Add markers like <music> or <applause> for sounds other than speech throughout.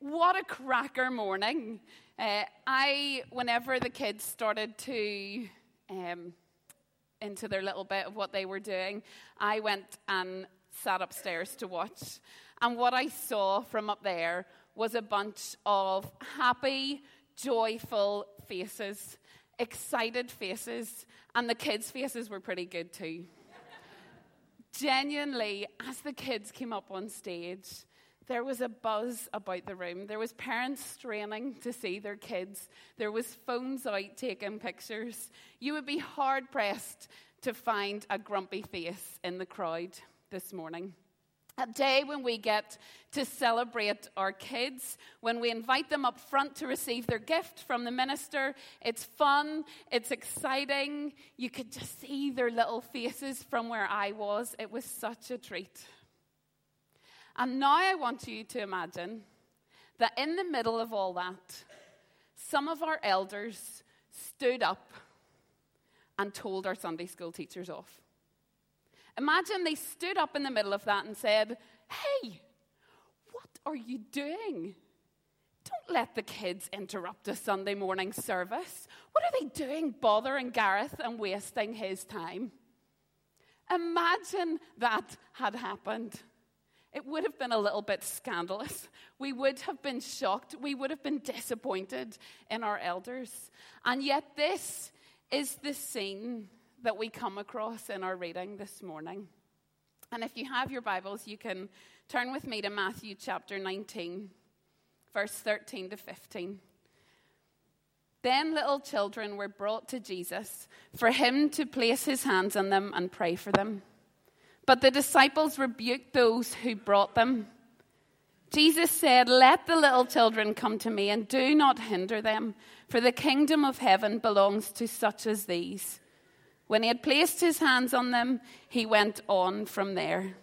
what a cracker morning. Uh, I, whenever the kids started to, um, into their little bit of what they were doing, I went and sat upstairs to watch. And what I saw from up there was a bunch of happy, joyful faces, excited faces, and the kids' faces were pretty good too <laughs> genuinely, as the kids came up on stage, there was a buzz about the room. There was parents straining to see their kids. There was phones out taking pictures. You would be hard pressed to find a grumpy face in the crowd this morning a day when we get to celebrate our kids, when we invite them up front to receive their gift from the minister. It's fun, it's exciting. You could just see their little faces from where I was. It was such a treat. And now I want you to imagine that in the middle of all that, some of our elders stood up and told our Sunday school teachers off. Imagine they stood up in the middle of that and said, Hey, what are you doing? Don't let the kids interrupt a Sunday morning service. What are they doing bothering Gareth and wasting his time? Imagine that had happened. It would have been a little bit scandalous. We would have been shocked. We would have been disappointed in our elders. And yet, this is the scene that we come across in our reading this morning. And if you have your Bibles, you can turn with me to Matthew chapter 19, verse 13 to 15. Then little children were brought to Jesus for him to place his hands on them and pray for them. But the disciples rebuked those who brought them. Jesus said, Let the little children come to me and do not hinder them, for the kingdom of heaven belongs to such as these. When he had placed his hands on them, he went on from there.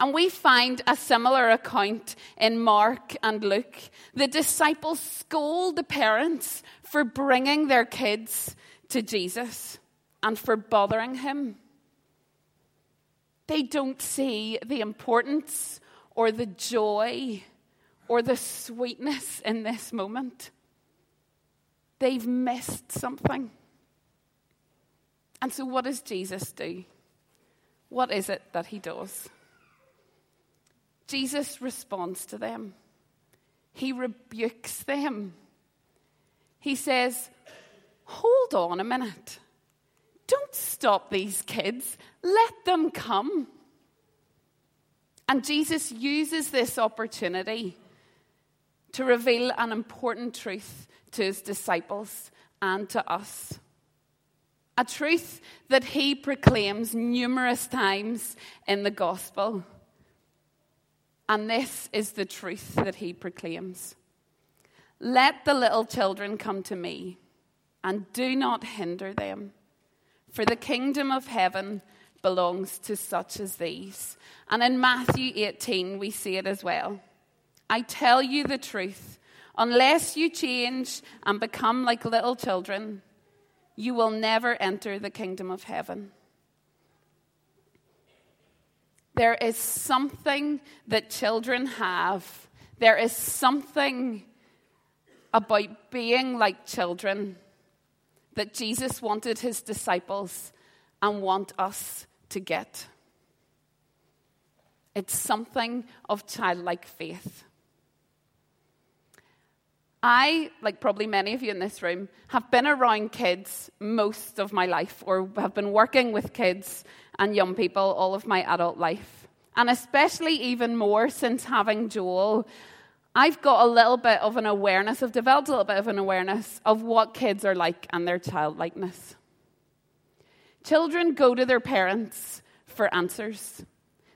And we find a similar account in Mark and Luke. The disciples scold the parents for bringing their kids to Jesus and for bothering him. They don't see the importance or the joy or the sweetness in this moment. They've missed something. And so, what does Jesus do? What is it that he does? Jesus responds to them, he rebukes them. He says, Hold on a minute. Stop these kids. Let them come. And Jesus uses this opportunity to reveal an important truth to his disciples and to us a truth that he proclaims numerous times in the gospel. And this is the truth that he proclaims Let the little children come to me, and do not hinder them, for the kingdom of heaven belongs to such as these. And in Matthew 18, we see it as well. I tell you the truth, unless you change and become like little children, you will never enter the kingdom of heaven. There is something that children have. There is something about being like children that Jesus wanted his disciples and want us to get. It's something of childlike faith. I, like probably many of you in this room, have been around kids most of my life or have been working with kids and young people all of my adult life. And especially even more since having Joel, I've got a little bit of an awareness, I've developed a little bit of an awareness of what kids are like and their childlikeness. Children go to their parents for answers.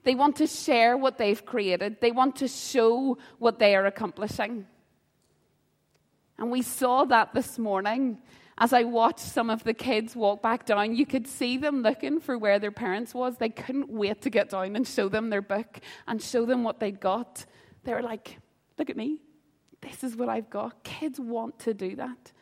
They want to share what they've created, they want to show what they are accomplishing. And we saw that this morning as I watched some of the kids walk back down. You could see them looking for where their parents was. They couldn't wait to get down and show them their book and show them what they'd got. They were like, "Look at me. This is what I've got." Kids want to do that.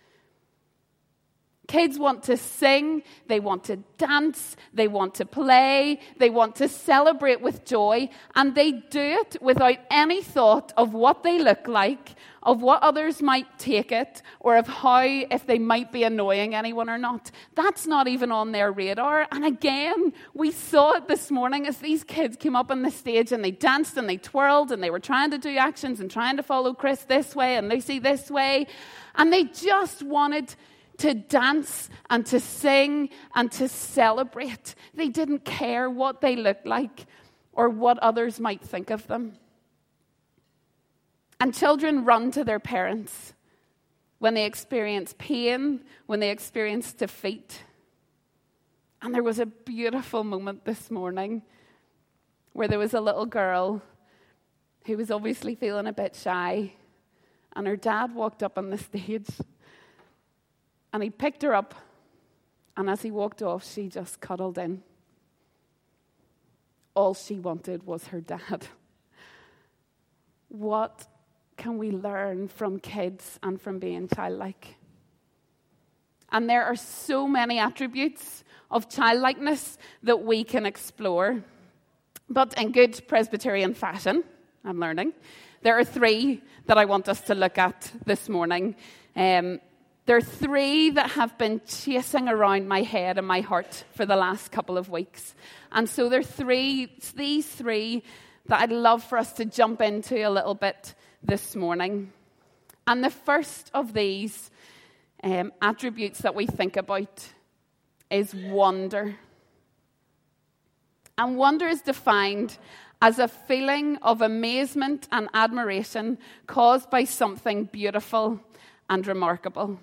Kids want to sing, they want to dance, they want to play, they want to celebrate with joy, and they do it without any thought of what they look like, of what others might take it, or of how, if they might be annoying anyone or not. That's not even on their radar. And again, we saw it this morning as these kids came up on the stage and they danced and they twirled and they were trying to do actions and trying to follow Chris this way and Lucy this way. And they just wanted to dance and to sing and to celebrate. They didn't care what they looked like or what others might think of them. And children run to their parents when they experience pain, when they experience defeat. And there was a beautiful moment this morning where there was a little girl who was obviously feeling a bit shy, and her dad walked up on the <laughs> stage and he picked her up, and as he walked off, she just cuddled in. All she wanted was her dad. What can we learn from kids and from being childlike? And there are so many attributes of childlikeness that we can explore. But in good Presbyterian fashion, I'm learning, there are three that I want us to look at this morning. Um, there are three that have been chasing around my head and my heart for the last couple of weeks. And so there are three, these three that I'd love for us to jump into a little bit this morning. And the first of these um, attributes that we think about is wonder. And wonder is defined as a feeling of amazement and admiration caused by something beautiful and remarkable.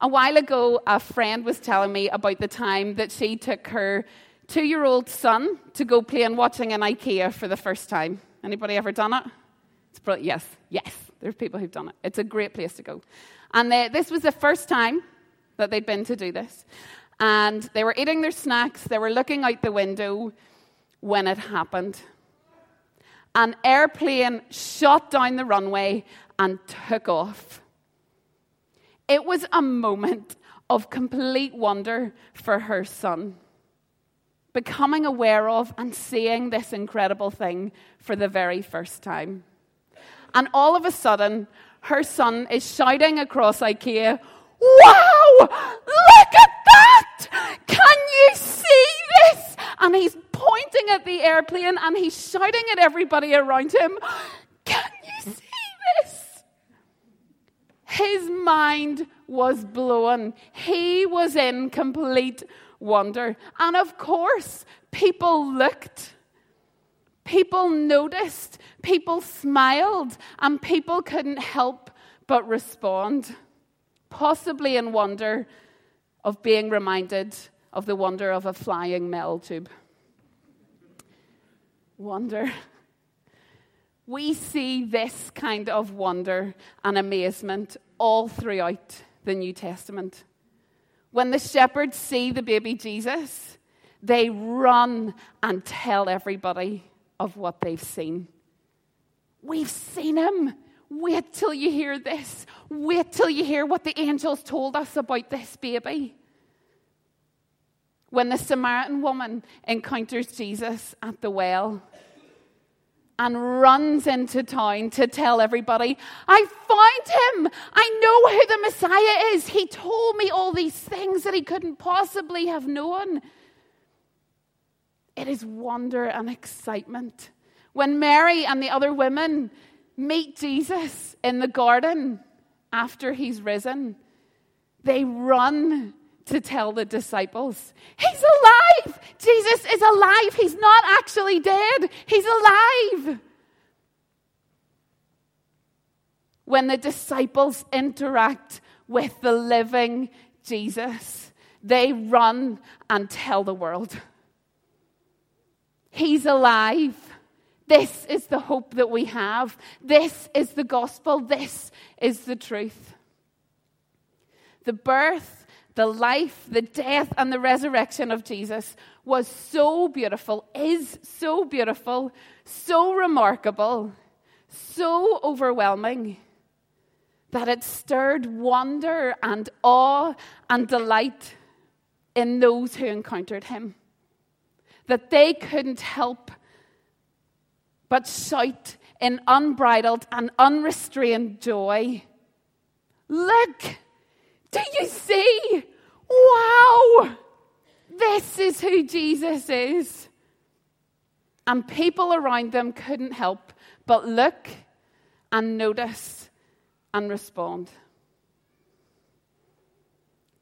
A while ago, a friend was telling me about the time that she took her two year old son to go play and watching an IKEA for the first time. Anybody ever done it? It's. Yes, yes, there's people who've done it. It's a great place to go. And they, this was the first time that they'd been to do this. And they were eating their snacks, they were looking out the window when it happened. An airplane shot down the runway and took off. It was a moment of complete wonder for her son, becoming aware of and seeing this incredible thing for the very first time. And all of a sudden, her son is shouting across IKEA, Wow! Look at that! Can you see this? And he's pointing at the airplane and he's shouting at everybody around him, Can you see this? His mind was blown. He was in complete wonder. And of course, people looked. People noticed. People smiled. And people couldn't help but respond, possibly in wonder of being reminded of the wonder of a flying metal tube. Wonder. We see this kind of wonder and amazement all throughout the New Testament. When the shepherds see the baby Jesus, they run and tell everybody of what they've seen. We've seen him. Wait till you hear this. Wait till you hear what the angels told us about this baby. When the Samaritan woman encounters Jesus at the well, and runs into town to tell everybody, I found him. I know who the Messiah is. He told me all these things that he couldn't possibly have known. It is wonder and excitement. When Mary and the other women meet Jesus in the garden after he's risen, they run to tell the disciples, He's alive! Jesus is alive! He's not actually dead! He's alive! When the disciples interact with the living Jesus, they run and tell the world, He's alive. This is the hope that we have. This is the gospel. This is the truth. The birth the life, the death, and the resurrection of Jesus was so beautiful, is so beautiful, so remarkable, so overwhelming that it stirred wonder and awe and delight in those who encountered him. That they couldn't help but shout in unbridled and unrestrained joy Look, do you see? Wow! This is who Jesus is. And people around them couldn't help but look and notice and respond.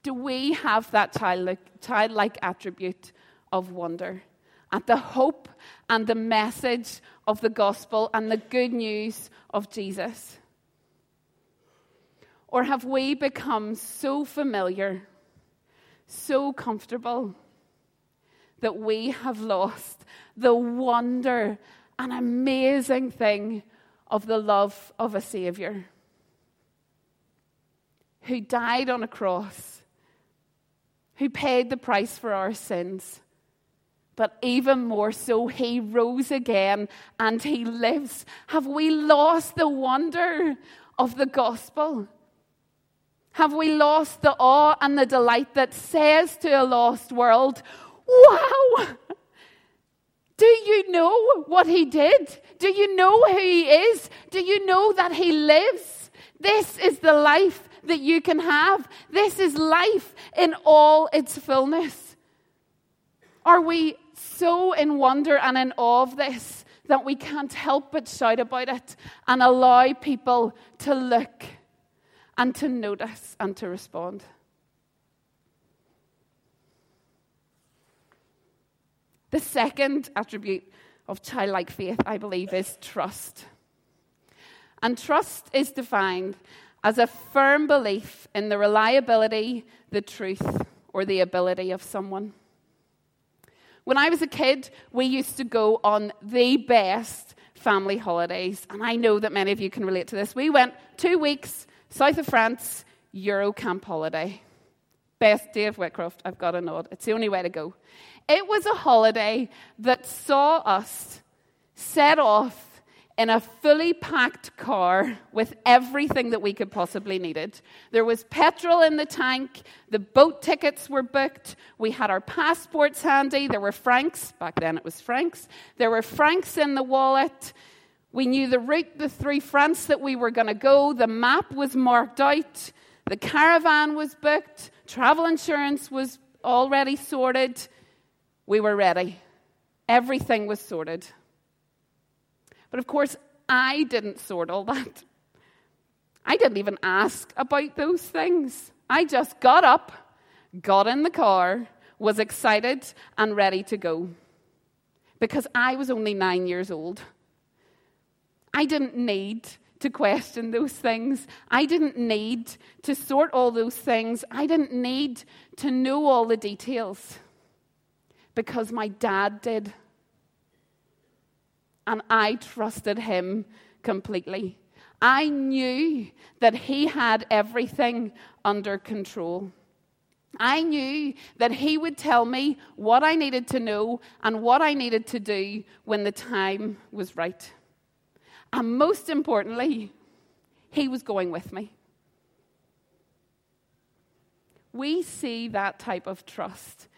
Do we have that childlike, childlike attribute of wonder at the hope and the message of the gospel and the good news of Jesus? Or have we become so familiar, so comfortable, that we have lost the wonder and amazing thing of the love of a Savior who died on a cross, who paid the price for our sins. But even more so, he rose again and he lives. Have we lost the wonder of the gospel? Have we lost the awe and the delight that says to a lost world, Wow! Do you know what he did? Do you know who he is? Do you know that he lives? This is the life that you can have. This is life in all its fullness. Are we so in wonder and in awe of this that we can't help but shout about it and allow people to look and to notice and to respond? The second attribute of childlike faith, I believe, is trust. And trust is defined as a firm belief in the reliability, the truth, or the ability of someone. When I was a kid, we used to go on the best family holidays, and I know that many of you can relate to this. We went two weeks south of France, Eurocamp holiday. Best day of Whitcroft, I've got a nod. It's the only way to go. It was a holiday that saw us set off in a fully packed car with everything that we could possibly needed. There was petrol in the tank, the boat tickets were booked, we had our passports handy, there were francs, back then it was francs, there were francs in the wallet. We knew the route the three fronts that we were going to go, the map was marked out, the caravan was booked, travel insurance was already sorted. We were ready. Everything was sorted. But of course, I didn't sort all that. I didn't even ask about those things. I just got up, got in the car, was excited, and ready to go. Because I was only nine years old. I didn't need to question those things. I didn't need to sort all those things. I didn't need to know all the details because my dad did. And I trusted him completely. I knew that he had everything under control. I knew that he would tell me what I needed to know and what I needed to do when the time was right. And most importantly, he was going with me. We see that type of trust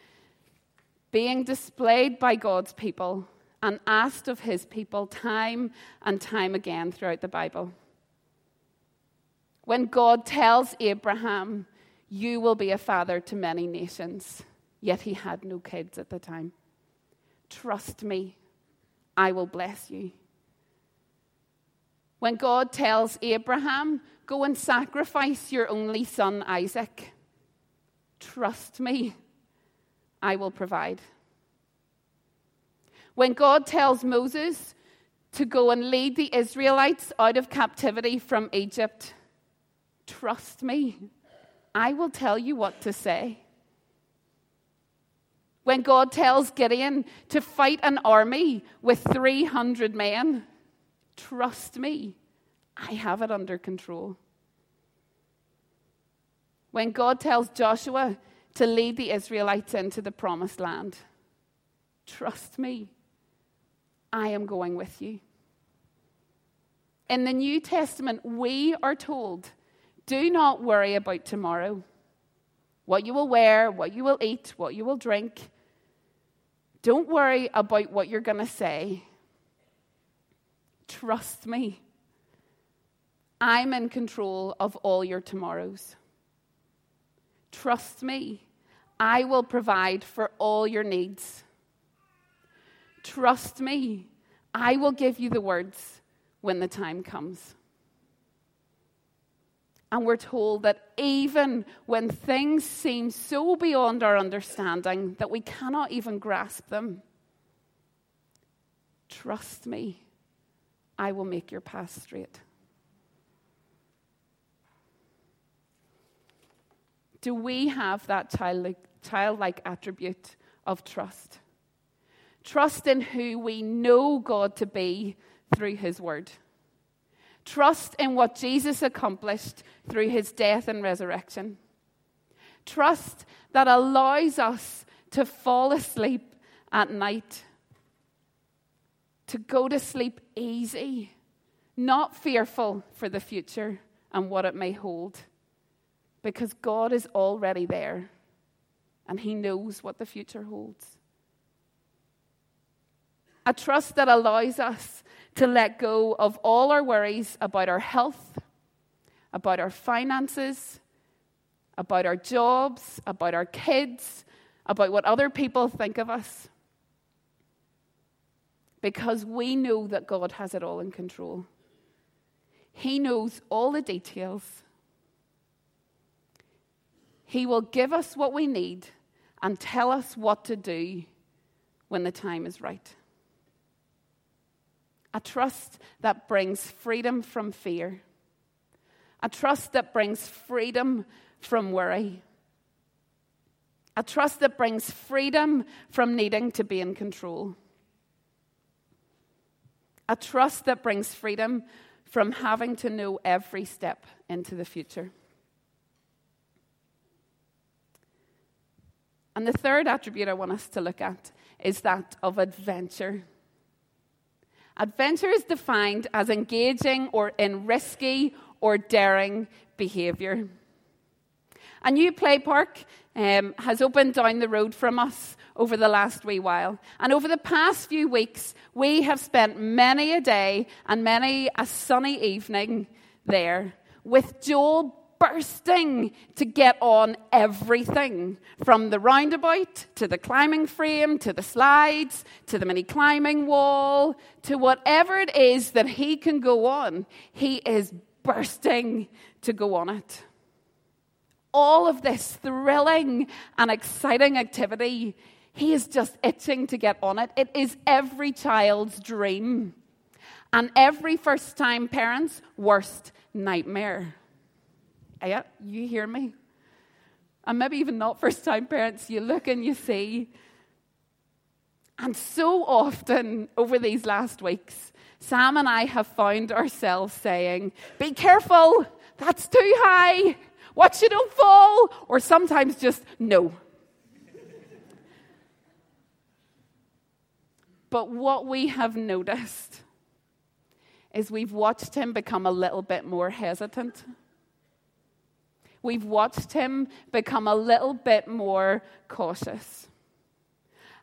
being displayed by God's people and asked of his people time and time again throughout the Bible. When God tells Abraham, You will be a father to many nations, yet he had no kids at the time. Trust me, I will bless you. When God tells Abraham, Go and sacrifice your only son Isaac, trust me, I will provide. When God tells Moses to go and lead the Israelites out of captivity from Egypt, trust me, I will tell you what to say. When God tells Gideon to fight an army with 300 men, trust me, I have it under control. When God tells Joshua to lead the Israelites into the promised land. Trust me, I am going with you. In the New Testament, we are told Do not worry about tomorrow, what you will wear, what you will eat, what you will drink. Don't worry about what you're going to say. Trust me. I'm in control of all your tomorrows. Trust me. I will provide for all your needs. Trust me. I will give you the words when the time comes. And we're told that even when things seem so beyond our understanding that we cannot even grasp them, trust me, I will make your path straight. Do we have that childlike, childlike attribute of trust? Trust in who we know God to be through His Word. Trust in what Jesus accomplished through his death and resurrection. Trust that allows us to fall asleep at night, to go to sleep easy, not fearful for the future and what it may hold, because God is already there and he knows what the future holds. A trust that allows us to let go of all our worries about our health, about our finances, about our jobs, about our kids, about what other people think of us. Because we know that God has it all in control. He knows all the details. He will give us what we need and tell us what to do when the time is right a trust that brings freedom from fear, a trust that brings freedom from worry, a trust that brings freedom from needing to be in control, a trust that brings freedom from having to know every step into the future. And the third attribute I want us to look at is that of adventure. Adventure is defined as engaging or in risky or daring behaviour. A new play park um, has opened down the road from us over the last wee while. And over the past few weeks, we have spent many a day and many a sunny evening there with Joel bursting to get on everything from the roundabout to the climbing frame to the slides to the mini climbing wall to whatever it is that he can go on. He is bursting to go on it. All of this thrilling and exciting activity, he is just itching to get on it. It is every child's dream and every first time parent's worst nightmare. Yeah, you hear me? And maybe even not first time parents, you look and you see. And so often over these last weeks, Sam and I have found ourselves saying, Be careful, that's too high, watch you don't fall, or sometimes just no. but what we have noticed is we've watched him become a little bit more hesitant we've watched him become a little bit more cautious.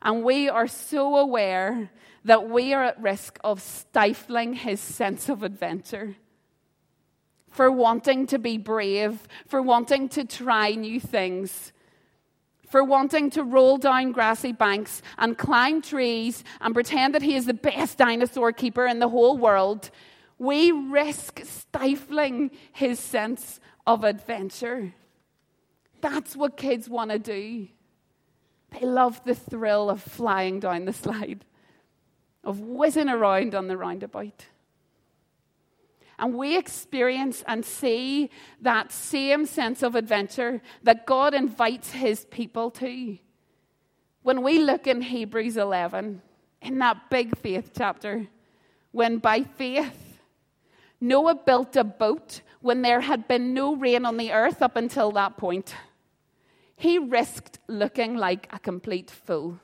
And we are so aware that we are at risk of stifling his sense of adventure. For wanting to be brave, for wanting to try new things, for wanting to roll down grassy banks and climb trees and pretend that he is the best dinosaur keeper in the whole world, we risk stifling his sense of adventure. That's what kids want to do. They love the thrill of flying down the slide, of whizzing around on the roundabout. And we experience and see that same sense of adventure that God invites his people to. When we look in Hebrews 11, in that big faith chapter, when by faith Noah built a boat when there had been no rain on the earth up until that point. He risked looking like a complete fool.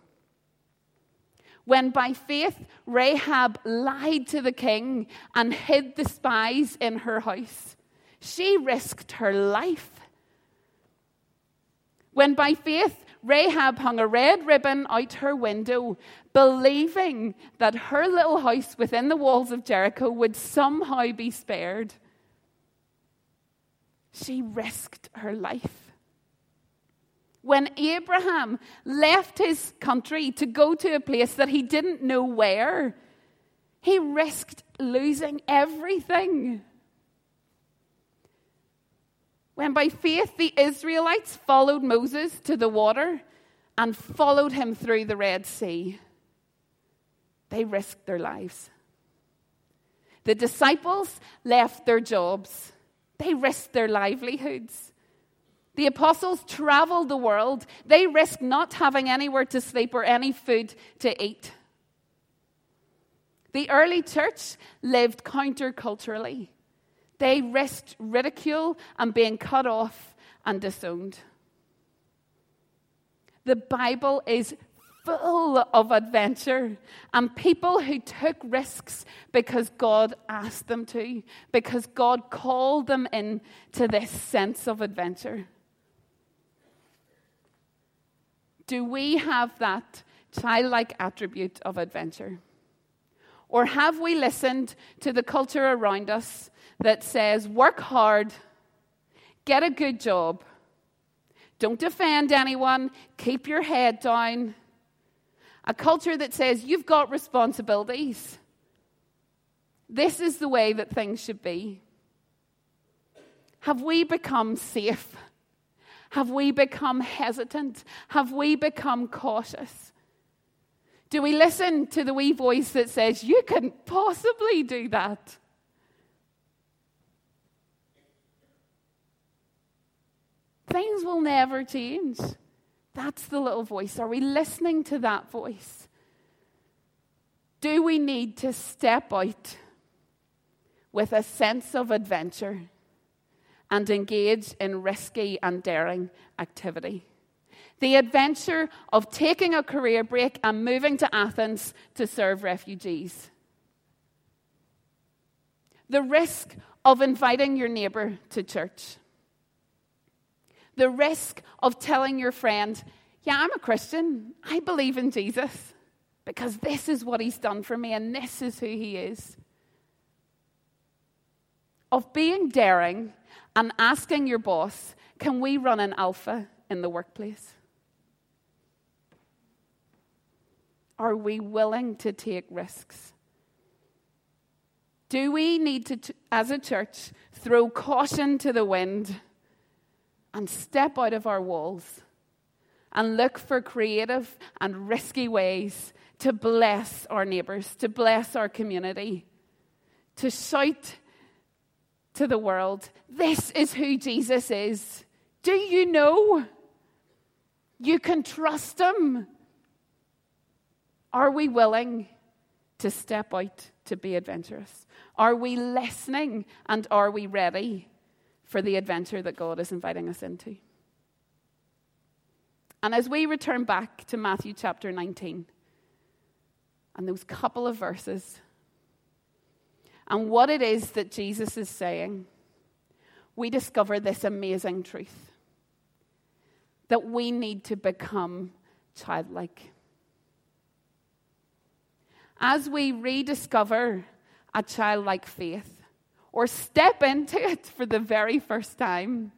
When by faith Rahab lied to the king and hid the spies in her house, She risked her life. When by faith Rahab hung a red ribbon out her window, believing that her little house within the walls of Jericho would somehow be spared, she risked her life. When Abraham left his country to go to a place that he didn't know where, he risked losing everything. When by faith the Israelites followed Moses to the water and followed him through the Red Sea, they risked their lives. The disciples left their jobs, they risked their livelihoods. The apostles traveled the world. They risked not having anywhere to sleep or any food to eat. The early church lived counterculturally. They risked ridicule and being cut off and disowned. The Bible is full of adventure and people who took risks because God asked them to, because God called them into this sense of adventure. Do we have that childlike attribute of adventure? Or have we listened to the culture around us that says, work hard, get a good job, don't defend anyone, keep your head down? A culture that says, you've got responsibilities. This is the way that things should be. Have we become safe? Have we become hesitant? Have we become cautious? Do we listen to the wee voice that says, You couldn't possibly do that? Things will never change. That's the little voice. Are we listening to that voice? Do we need to step out with a sense of adventure? And engage in risky and daring activity. The adventure of taking a career break and moving to Athens to serve refugees. The risk of inviting your neighbor to church. The risk of telling your friend, Yeah, I'm a Christian. I believe in Jesus because this is what he's done for me and this is who he is. Of being daring and asking your boss, can we run an alpha in the workplace? Are we willing to take risks? Do we need to, as a church, throw caution to the wind and step out of our walls and look for creative and risky ways to bless our neighbours, to bless our community, to shout to the world. This is who Jesus is. Do you know? You can trust him. Are we willing to step out to be adventurous? Are we listening and are we ready for the adventure that God is inviting us into? And as we return back to Matthew chapter 19 and those couple of verses, and what it is that Jesus is saying, we discover this amazing truth that we need to become childlike. As we rediscover a childlike faith or step into it for the very first time,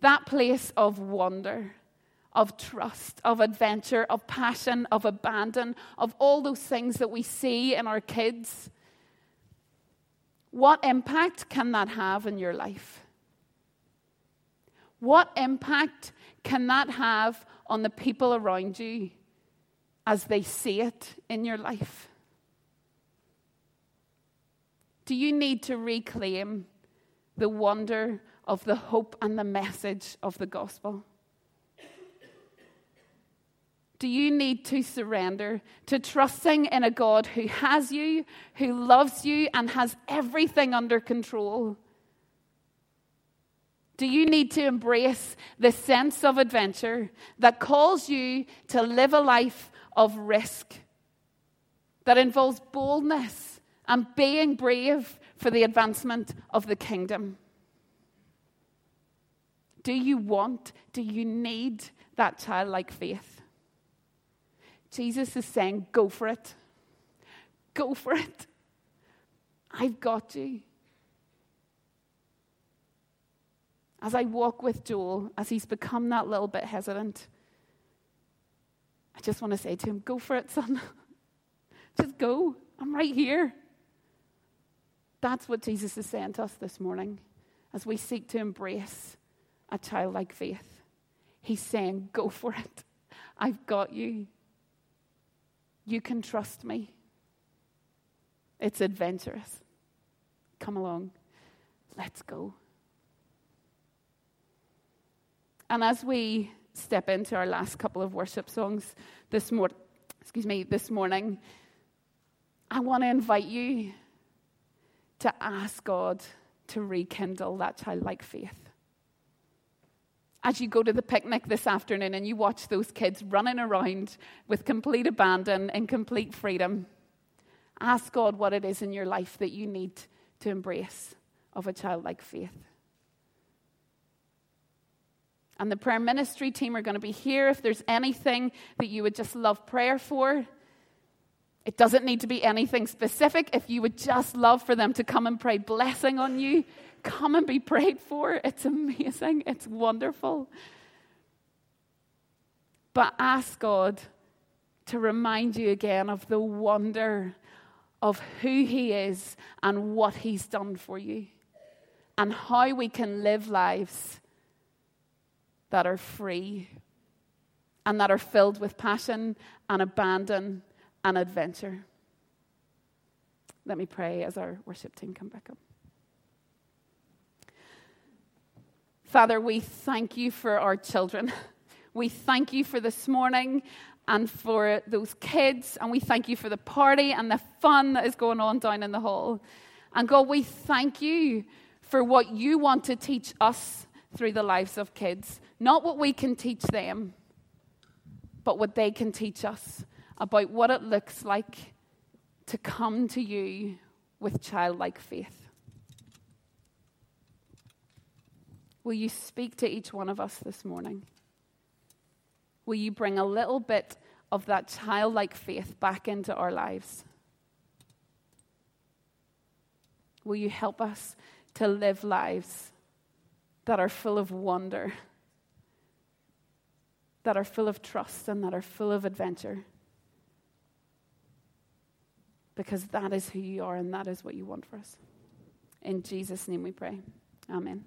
that place of wonder, of trust, of adventure, of passion, of abandon, of all those things that we see in our kids what impact can that have in your life? What impact can that have on the people around you as they see it in your life? Do you need to reclaim the wonder of the hope and the message of the gospel? Do you need to surrender to trusting in a God who has you, who loves you, and has everything under control? Do you need to embrace the sense of adventure that calls you to live a life of risk, that involves boldness and being brave for the advancement of the kingdom? Do you want, do you need that childlike faith? Jesus is saying, Go for it. Go for it. I've got you. As I walk with Joel, as he's become that little bit hesitant, I just want to say to him, Go for it, son. <laughs> just go. I'm right here. That's what Jesus is saying to us this morning as we seek to embrace a childlike faith. He's saying, Go for it. I've got you. You can trust me. It's adventurous. Come along. Let's go. And as we step into our last couple of worship songs this morning, excuse me, this morning, I want to invite you to ask God to rekindle that childlike faith. As you go to the picnic this afternoon and you watch those kids running around with complete abandon and complete freedom, ask God what it is in your life that you need to embrace of a childlike faith. And the prayer ministry team are going to be here if there's anything that you would just love prayer for. It doesn't need to be anything specific. If you would just love for them to come and pray blessing on you, come and be prayed for. It's amazing, it's wonderful. But ask God to remind you again of the wonder of who He is and what He's done for you, and how we can live lives that are free and that are filled with passion and abandon and adventure. Let me pray as our worship team come back up. Father, we thank you for our children. <laughs> We thank you for this morning and for those kids, and we thank you for the party and the fun that is going on down in the hall. And God, we thank you for what you want to teach us through the lives of kids. Not what we can teach them, but what they can teach us about what it looks like to come to you with childlike faith. Will you speak to each one of us this morning? Will you bring a little bit of that childlike faith back into our lives? Will you help us to live lives that are full of wonder, that are full of trust, and that are full of adventure? Because that is who you are and that is what you want for us. In Jesus' name we pray. Amen.